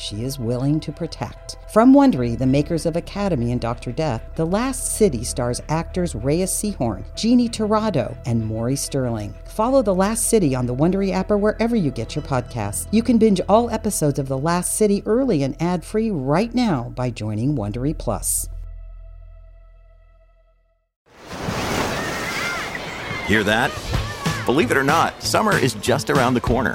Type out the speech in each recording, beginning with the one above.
she is willing to protect. From Wondery, the makers of Academy and Dr. Death, The Last City stars actors Reyes Sehorn, Jeannie Torrado, and Maury Sterling. Follow The Last City on the Wondery app or wherever you get your podcasts. You can binge all episodes of The Last City early and ad-free right now by joining Wondery Plus. Hear that? Believe it or not, summer is just around the corner.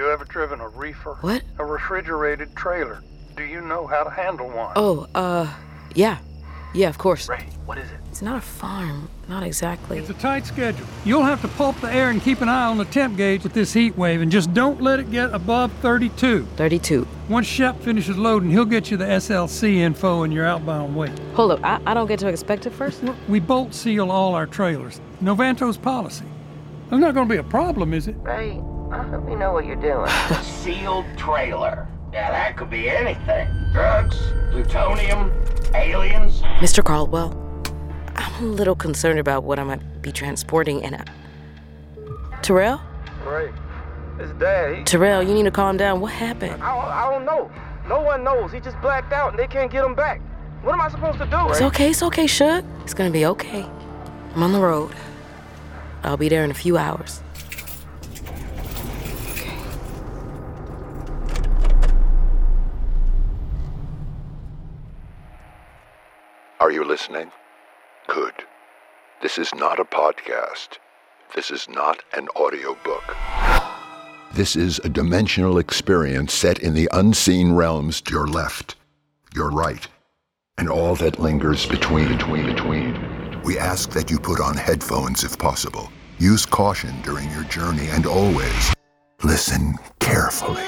You ever driven a reefer? What? A refrigerated trailer. Do you know how to handle one? Oh, uh, yeah. Yeah, of course. Ray, what is it? It's not a farm. Not exactly. It's a tight schedule. You'll have to pulp the air and keep an eye on the temp gauge with this heat wave and just don't let it get above 32. 32. Once Shep finishes loading, he'll get you the SLC info and your outbound weight. Hold up, I, I don't get to expect it first? We bolt seal all our trailers. Novanto's policy. There's not going to be a problem, is it? Ray, I hope you know what you're doing. Sealed trailer. Now that could be anything. Drugs, plutonium, aliens. Mr. Caldwell, I'm a little concerned about what I might be transporting and. I... Terrell? Ray, it's Dad. He, Terrell, you need to calm down. What happened? I, don't, I don't know. No one knows. He just blacked out and they can't get him back. What am I supposed to do, It's okay, it's okay, Shug. It's gonna be okay. I'm on the road. I'll be there in a few hours. Are you listening? Good. This is not a podcast. This is not an audiobook. This is a dimensional experience set in the unseen realms to your left, your right, and all that lingers between, between, between. We ask that you put on headphones if possible. Use caution during your journey and always listen carefully.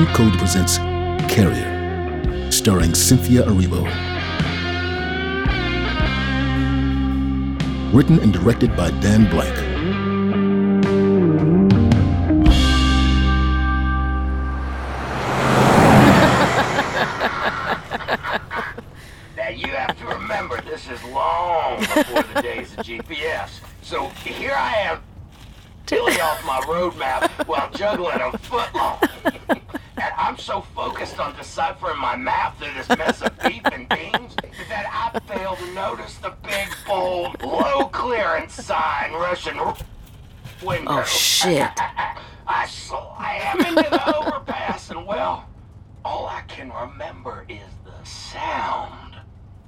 QCODE presents Carrier, starring Cynthia Erivo. Written and directed by Dan Blank. Window. Oh, shit. I slam into the overpass and well, all I can remember is the sound.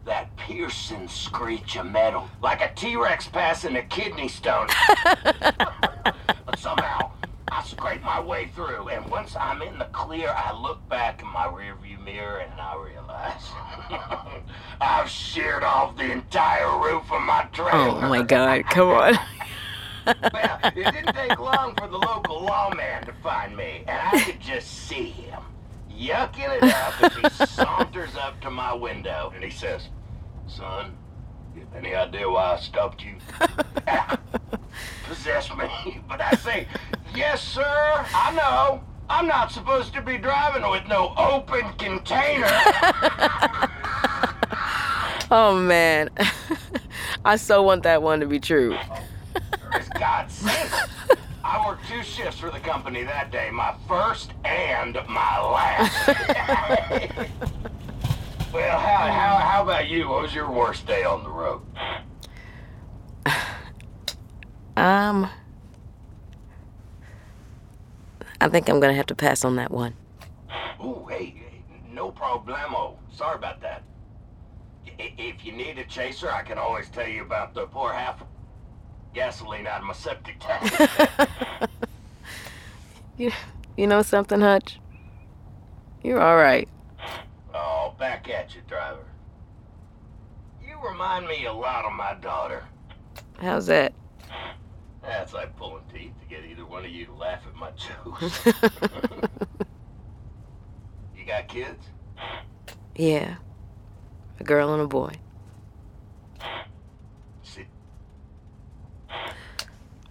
That piercing screech of metal, like a T-Rex passing a kidney stone. but somehow, I scrape my way through, and once I'm in the clear, I look back in my rearview mirror and I realize I've sheared off the entire roof of my oh trailer. Oh my god, come on. Well, it didn't take long for the local lawman to find me, and I could just see him yucking it up as he saunters up to my window and he says, Son, you have any idea why I stopped you? Possess me. But I say, Yes, sir, I know. I'm not supposed to be driving with no open container. Oh man. I so want that one to be true. Oh, As God sent it. I worked two shifts for the company that day, my first and my last. well, how, how, how about you? What was your worst day on the road? Um, I think I'm gonna have to pass on that one. Ooh, hey, no problemo. Sorry about that. If you need a chaser, I can always tell you about the poor half gasoline out of my septic tank. You, you know something, Hutch? You're all right. oh, back at you, driver. You remind me a lot of my daughter. How's that? That's like pulling teeth to get either one of you to laugh at my jokes. you got kids? Yeah. A girl and a boy. See,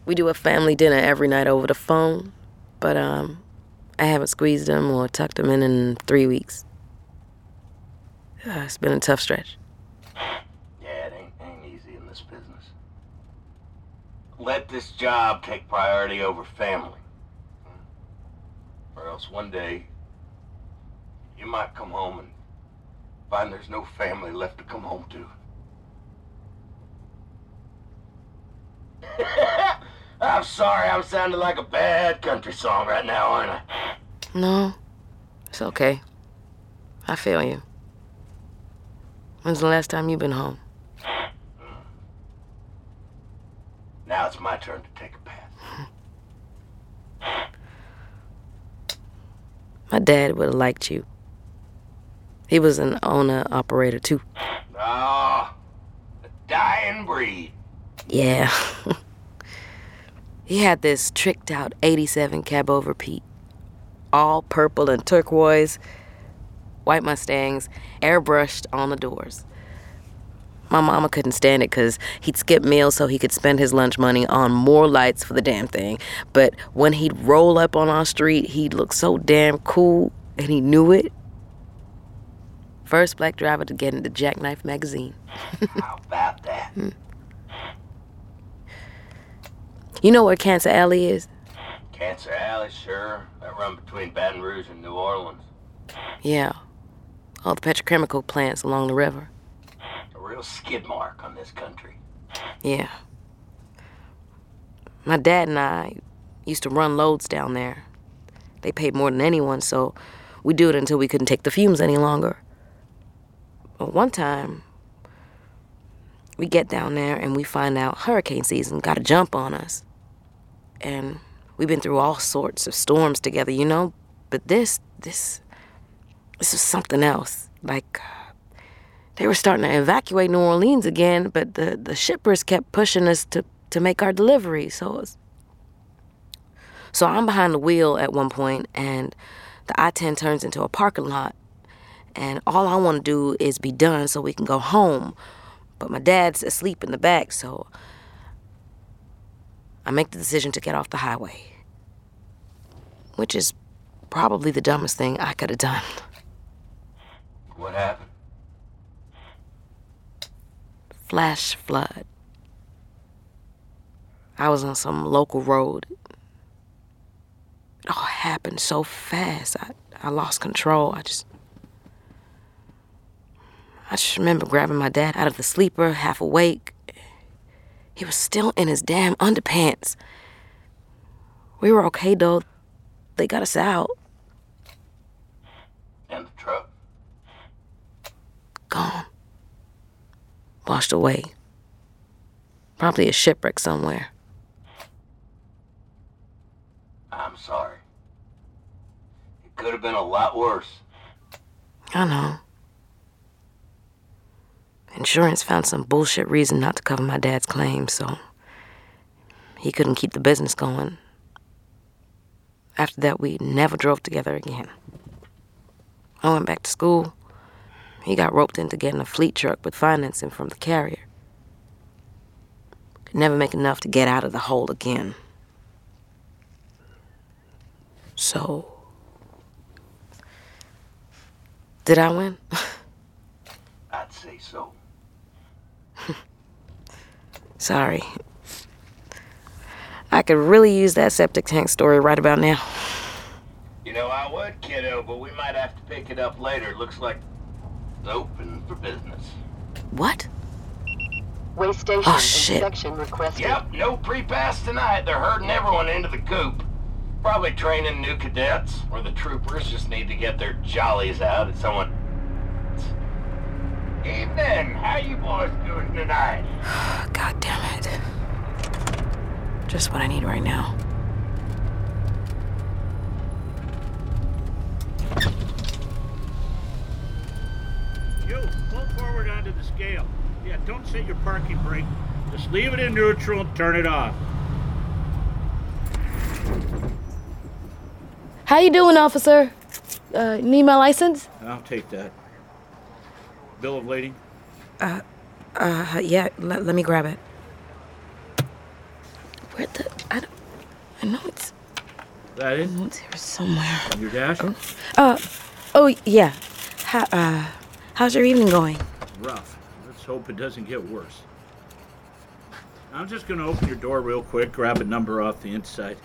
We do a family dinner every night over the phone, but um, I haven't squeezed them or tucked them in in three weeks. Uh, it's been a tough stretch. yeah, it ain't, ain't easy in this business. Let this job take priority over family. Or else one day, you might come home and find there's no family left to come home to. I'm sorry, I'm sounding like a bad country song right now, aren't I? No, it's okay. I feel you. When's the last time you've been home? Now it's my turn to take a bath. My dad would have liked you. He was an owner operator too. Ah, a dying breed. Yeah. he had this tricked out 87 cab over Pete. All purple and turquoise, white Mustangs, airbrushed on the doors. My mama couldn't stand it because he'd skip meals so he could spend his lunch money on more lights for the damn thing. But when he'd roll up on our street, he'd look so damn cool, and he knew it. First black driver to get into Jackknife magazine. How about that? Hmm. You know where Cancer Alley is? Cancer Alley, sure. That run between Baton Rouge and New Orleans. Yeah. All the petrochemical plants along the river. A real skid mark on this country. Yeah. My dad and I used to run loads down there. They paid more than anyone, so we do it until we couldn't take the fumes any longer. But one time, we get down there and we find out hurricane season got a jump on us. And we've been through all sorts of storms together, you know? But this, this, this was something else. Like, uh, they were starting to evacuate New Orleans again, but the, the shippers kept pushing us to, to make our delivery. So it's, so I'm behind the wheel at one point, and the I-10 turns into a parking lot, and all I want to do is be done so we can go home. But my dad's asleep in the back, so I make the decision to get off the highway, which is probably the dumbest thing I could have done. What happened? flash flood. I was on some local road. It all happened so fast. I, I lost control. I just. I just remember grabbing my dad out of the sleeper, half awake. He was still in his damn underpants. We were okay though. They got us out. And the truck? Gone. Washed away. Probably a shipwreck somewhere. I'm sorry. It could have been a lot worse. I know. Insurance found some bullshit reason not to cover my dad's claim, so he couldn't keep the business going. After that, we never drove together again. I went back to school. He got roped into getting a fleet truck with financing from the carrier. Could never make enough to get out of the hole again. So. Did I win? I'd say so. Sorry. I could really use that septic tank story right about now. You know, I would, kiddo, but we might have to pick it up later. It looks like it's open for business. What? Way station Oh, shit. inspection requested. Yep, no PrePass tonight. They're herding everyone into the coop. Probably training new cadets, or the troopers just need to get their jollies out at someone. Evening. How you boys doing tonight? God damn it. Just what I need right now. You, pull forward onto the scale. Yeah, don't set your parking brake. Just leave it in neutral and turn it off. How you doing, officer? Uh, need my license? I'll take that. Bill of lading? Uh, uh, yeah, let, let me grab it. Where the, I don't, I know it's, That it? I it's here somewhere. Your dash? Uh, oh, yeah. How, uh, how's your evening going? Rough. Let's hope it doesn't get worse. I'm just gonna open your door real quick, grab a number off the inside.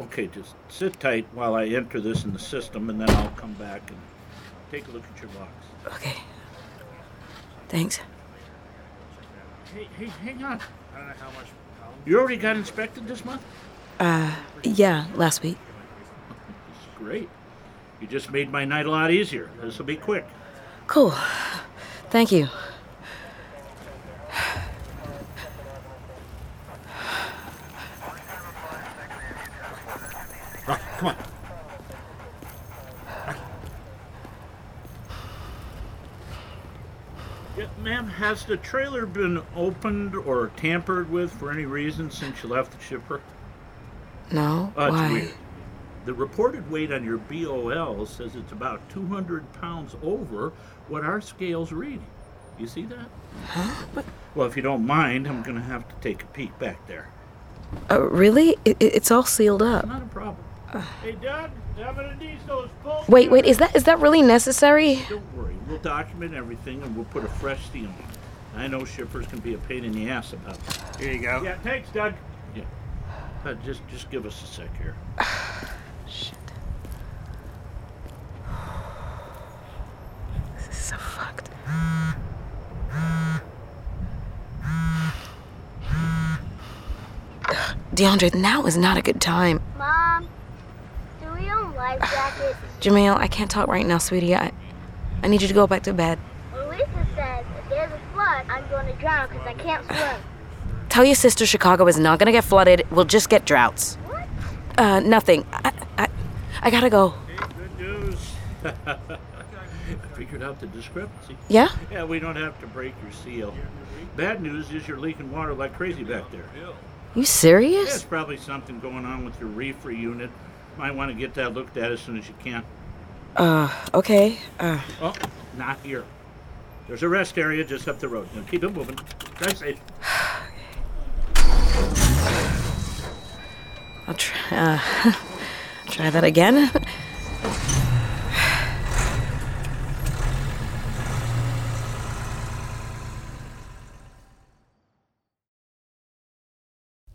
Okay, just sit tight while I enter this in the system, and then I'll come back and take a look at your box. Okay. Thanks. Hey, hey, hang on. You already got inspected this month? Uh, yeah, last week. Great. You just made my night a lot easier. This will be quick. Cool. Thank you. Oh, come on. Yeah, ma'am, has the trailer been opened or tampered with for any reason since you left the shipper? No? Uh, Why? The reported weight on your BOL says it's about 200 pounds over what our scales read. You see that? Huh? But, Well, if you don't mind, I'm going to have to take a peek back there. Uh, really? It, it- it's all sealed up. Not a problem. Hey, Doug, I'm going to need those full. Wait, wait, is that is that really necessary? Don't worry, we'll document everything and we'll put a fresh seal on it. I know shippers can be a pain in the ass about that. Here you go. Yeah, thanks, Doug. Yeah. Uh, just, just give us a sec here. Shit. This is so fucked. DeAndre, now is not a good time. Mom, do we own life jackets? Jamil, I can't talk right now, sweetie. I, I need you to go back to bed. Well, Lisa says if there's a flood, I'm going to drown because I can't swim. Tell your sister Chicago is not gonna get flooded. We'll just get droughts. What? Uh, nothing. I, I, I gotta go. Good news. I figured out the discrepancy. Yeah? Yeah, we don't have to break your seal. Bad news is you're leaking water like crazy back there. You serious? There's probably something going on with your reefer unit. Might want to get that looked at as soon as you can. Uh, okay. Uh, Oh, not here. There's a rest area just up the road. Now keep it moving. Drive safe. I'll try. Uh, try that again.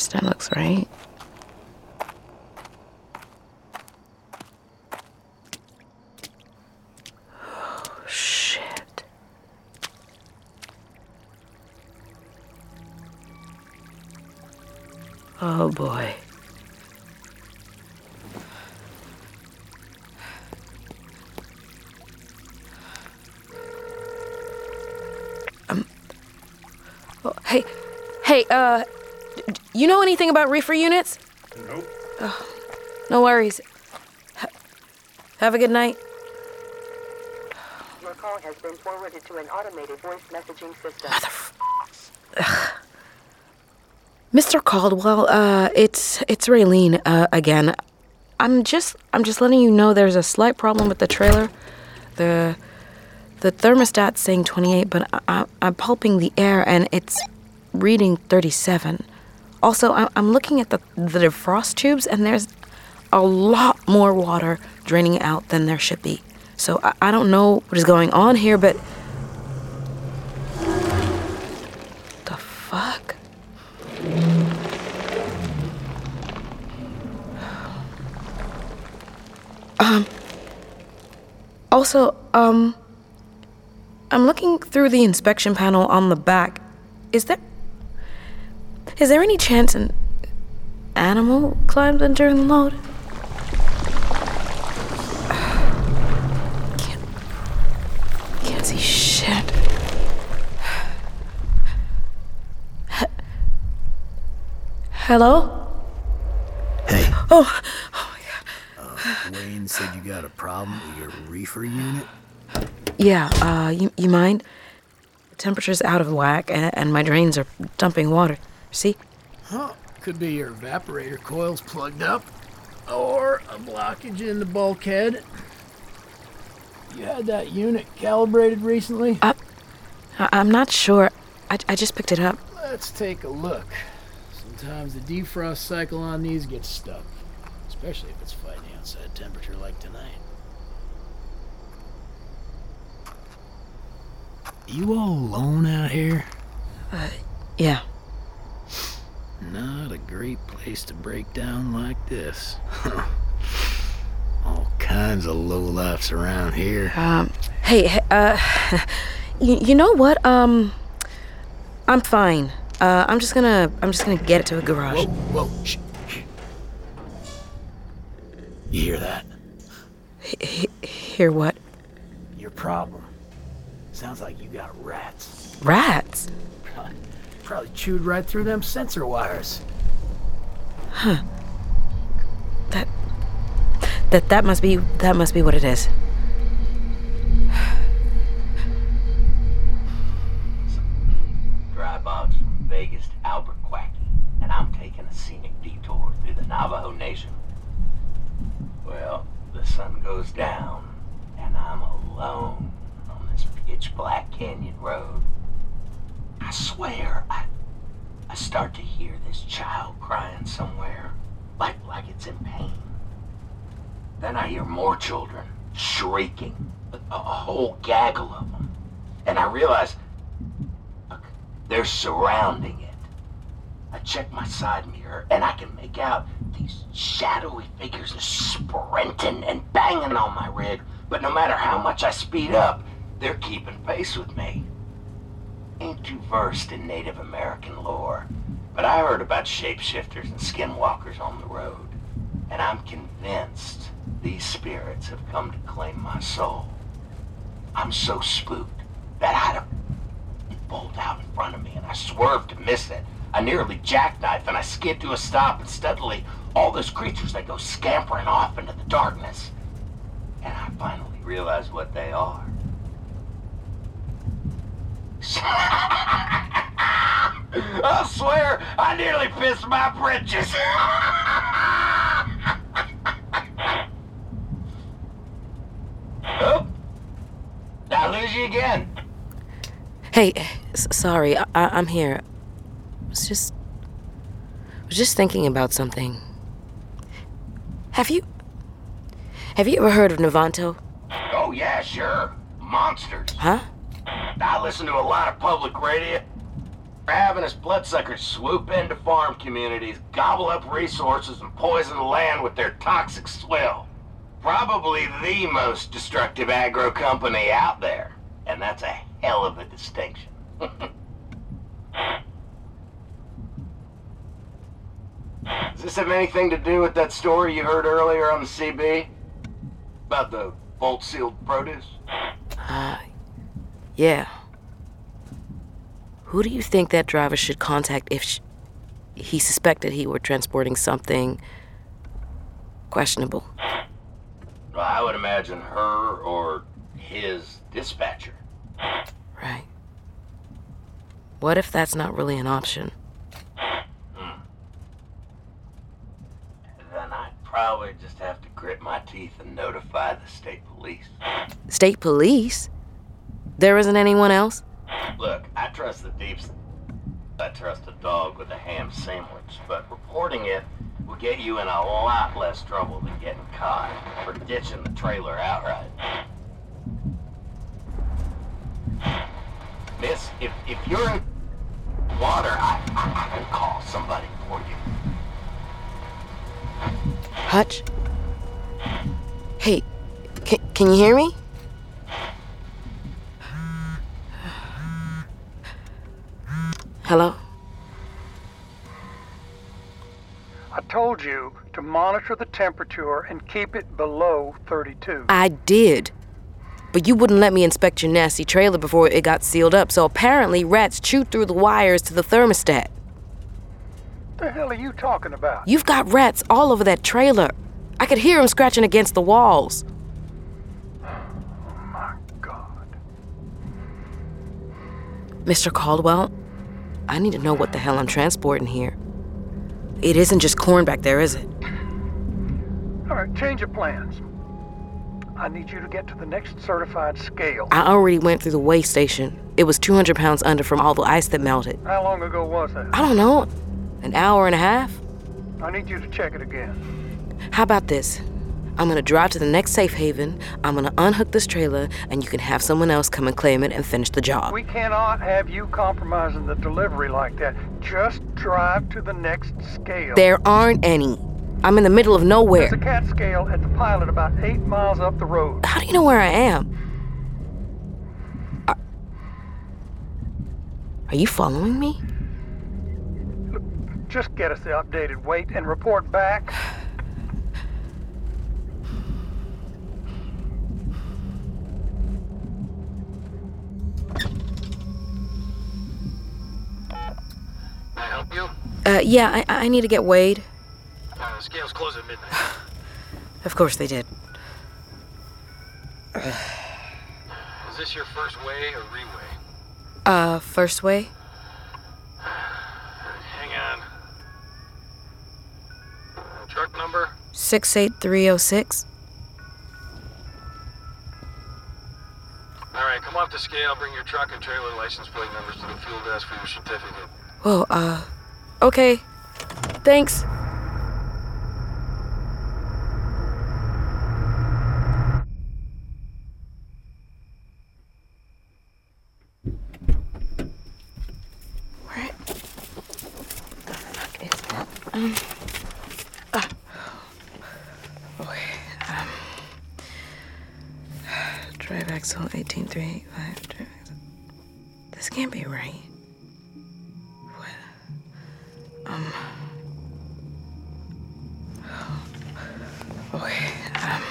Thermostat looks right. Oh, shit. Oh boy. Um. Oh, hey, hey, uh, you know anything about reefer units? Nope. Oh, no worries. Ha- have a good night. Your call has been forwarded to an automated voice messaging system. Motherf- Ugh. Mr. Caldwell, uh, it's it's Raylene, uh, again. I'm just I'm just letting you know there's a slight problem with the trailer. The the thermostat's saying 28, but I, I, I'm pulping the air and it's reading 37. Also, I'm looking at the the defrost tubes and there's a lot more water draining out than there should be. So I, I don't know what is going on here, but the fuck. Um. Also, um. I'm looking through the inspection panel on the back. Is there. Is there any chance an animal climbed in during the load? Can't. Can't see shit. Hello? Hey. Oh, oh my god. Uh, Wayne said you got a problem with your reefer unit? Yeah, uh, you, you mind? The temperature's out of whack and, and my drains are dumping water. See? Huh. Could be your evaporator coil's plugged up. Or a blockage in the bulkhead. You had that unit calibrated recently? I, I'm not sure. I, I just picked it up. Let's take a look. Sometimes the defrost cycle on these gets stuck, especially if it's fighting outside temperature like tonight. You all alone out here? Uh, yeah. Not a great place to break down like this. all kinds of low lowlifes around here. Um, hey, hey, uh, you, you know what? Um, I'm fine. Uh, I'm just gonna, I'm just gonna get it to a garage. Whoa, whoa, shh, shh. You hear that? H- hear what? Your problem. Sounds like you got rats. Rats? Probably chewed right through them sensor wires. Huh. That, that, that must be, that must be what it is. Dry box from Vegas to Albuquerque, and I'm taking a scenic detour through the Navajo Nation. Well, the sun goes down, and I'm alone on this pitch black canyon road. I swear, I, I start to hear this child crying somewhere, like like it's in pain. Then I hear more children shrieking, a, a whole gaggle of them, and I realize they're surrounding it. I check my side mirror and I can make out these shadowy figures sprinting and banging on my rig, but no matter how much I speed up, they're keeping pace with me. Ain't too versed in Native American lore, but I heard about shapeshifters and skinwalkers on the road, and I'm convinced these spirits have come to claim my soul. I'm so spooked that I had a bolt out in front of me, and I swerved to miss it. I nearly jackknife, and I skid to a stop, and steadily, all those creatures, they go scampering off into the darkness. And I finally realize what they are. I swear, I nearly pissed my britches. oh, I lose you again? Hey, s- sorry, I- I- I'm here. Was just, was just thinking about something. Have you, have you ever heard of Navanto? Oh, yeah, sure. Monsters. Huh? I listen to a lot of public radio. Ravenous bloodsuckers swoop into farm communities, gobble up resources, and poison the land with their toxic swill. Probably the most destructive agro company out there. And that's a hell of a distinction. Does this have anything to do with that story you heard earlier on the CB? About the bolt-sealed produce? Uh, yeah. Who do you think that driver should contact if sh- he suspected he were transporting something questionable? I would imagine her or his dispatcher. Right. What if that's not really an option? Hmm. Then I'd probably just have to grit my teeth and notify the state police. State police? There isn't anyone else? Look, I trust the deeps. I trust a dog with a ham sandwich, but reporting it will get you in a lot less trouble than getting caught for ditching the trailer outright. Miss, if, if you're in water, I, I, I can call somebody for you. Hutch? Hey, can, can you hear me? Hello? I told you to monitor the temperature and keep it below 32. I did. But you wouldn't let me inspect your nasty trailer before it got sealed up, so apparently rats chewed through the wires to the thermostat. What the hell are you talking about? You've got rats all over that trailer. I could hear them scratching against the walls. Oh my God. Mr. Caldwell, I need to know what the hell I'm transporting here. It isn't just corn back there, is it? All right, change of plans. I need you to get to the next certified scale. I already went through the weigh station. It was 200 pounds under from all the ice that melted. How long ago was that? I don't know, an hour and a half? I need you to check it again. How about this? I'm gonna drive to the next safe haven, I'm gonna unhook this trailer, and you can have someone else come and claim it and finish the job. We cannot have you compromising the delivery like that. Just drive to the next scale. There aren't any. I'm in the middle of nowhere. There's a CAT scale at the Pilot about eight miles up the road. How do you know where I am? Are, are you following me? Just get us the updated weight and report back. I help you? Uh, yeah, I, I need to get weighed. Uh, the scales close at midnight. Of course they did. Is this your first weigh or reweigh? Uh, first way? Hang on. Uh, truck number? 68306. All right, come off the scale. Bring your truck and trailer license plate numbers to the fuel desk for your certificate. Whoa, uh, okay. Thanks. Where? Um, ah. Um. Drive axle 18385. Okay, um.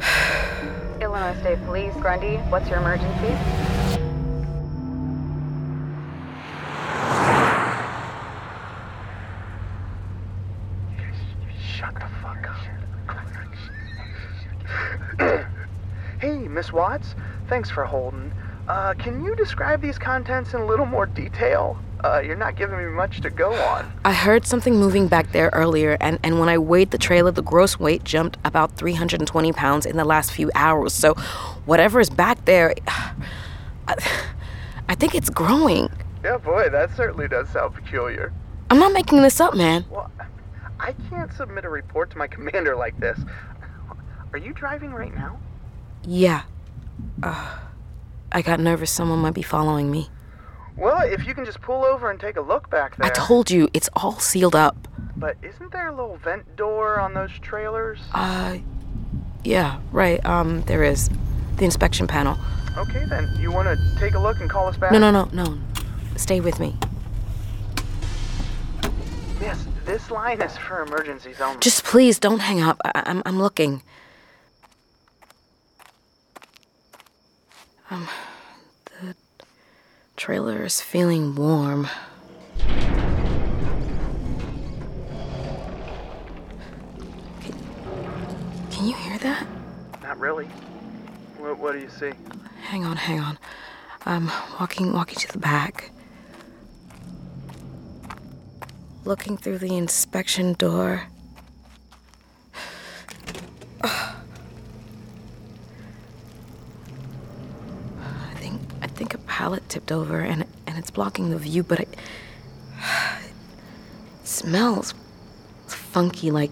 Illinois State Police, Grundy, what's your emergency? Shut the fuck up. hey, Miss Watts. Thanks for holding. Uh, can you describe these contents in a little more detail? Uh, you're not giving me much to go on. I heard something moving back there earlier, and, and when I weighed the trailer, the gross weight jumped about 320 pounds in the last few hours. So, whatever is back there, I, I think it's growing. Yeah, boy, that certainly does sound peculiar. I'm not making this up, man. Well, I can't submit a report to my commander like this. Are you driving right now? Yeah. Uh, I got nervous someone might be following me. Well, if you can just pull over and take a look back there. I told you, it's all sealed up. But isn't there a little vent door on those trailers? Uh, yeah, right. Um, there is. The inspection panel. Okay, then. You want to take a look and call us back? No, no, no, no. Stay with me. Yes, this line is for emergencies only. Just please don't hang up. I- I'm, I'm looking. Um, trailer is feeling warm. Can, can you hear that? Not really. What, what do you see? Hang on, hang on. I'm walking, walking to the back. Looking through the inspection door. I think I think a pallet tipped over and and it's blocking the view, but it, it smells funky, like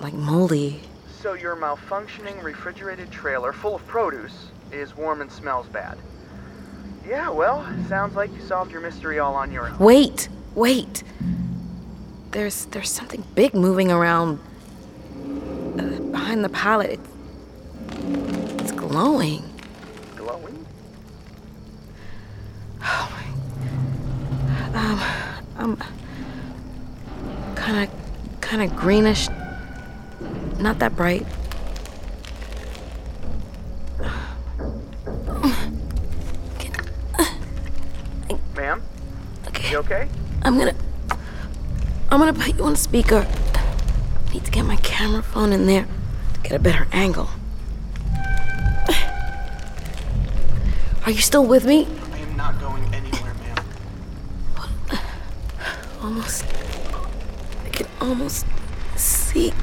like moldy. So your malfunctioning refrigerated trailer full of produce is warm and smells bad. Yeah, well, sounds like you solved your mystery all on your own. Wait, wait. There's there's something big moving around uh, behind the pallet. It's, it's. Glowing? Um, um, kind of, kind of greenish. Not that bright. Ma'am? You okay? I'm gonna, I'm gonna put you on speaker. Need to get my camera phone in there to get a better angle. Are you still with me? I am not going anywhere, ma'am. Almost. I can almost see. It.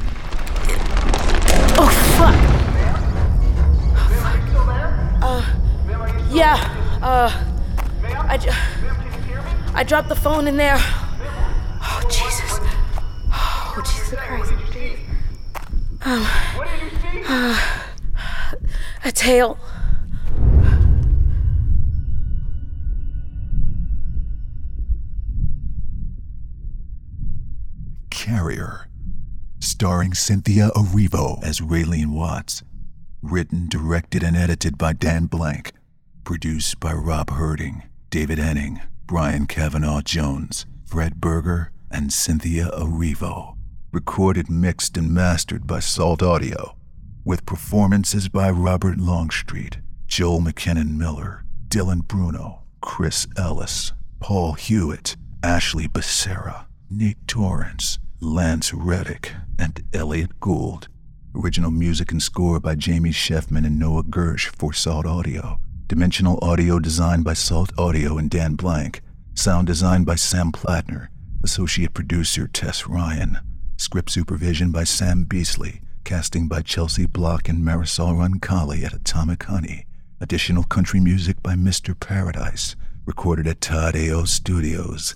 Oh fuck! Uh, yeah. Uh, I, ju- I dropped the phone in there. Oh Jesus! Oh Jesus Christ! Um, uh, a tail. Starring Cynthia Erivo as Raylene Watts. Written, directed, and edited by Dan Blank. Produced by Rob Herting, David Henning, Brian Kavanaugh Jones, Fred Berger, and Cynthia Erivo. Recorded, mixed, and mastered by Salt Audio. With performances by Robert Longstreet, Joel McKinnon Miller, Dylan Bruno, Chris Ellis, Paul Hewitt, Ashley Becerra, Nate Torrance, Lance Reddick, and Elliott Gould. Original music and score by Jamie Sheffman and Noah Gersh for Salt Audio. Dimensional audio designed by Salt Audio and Dan Blank. Sound designed by Sam Plattner. Associate producer Tess Ryan. Script supervision by Sam Beasley. Casting by Chelsea Block and Marisol Roncalli at Atomic Honey. Additional country music by Mr. Paradise. Recorded at Todd A.O. Studios.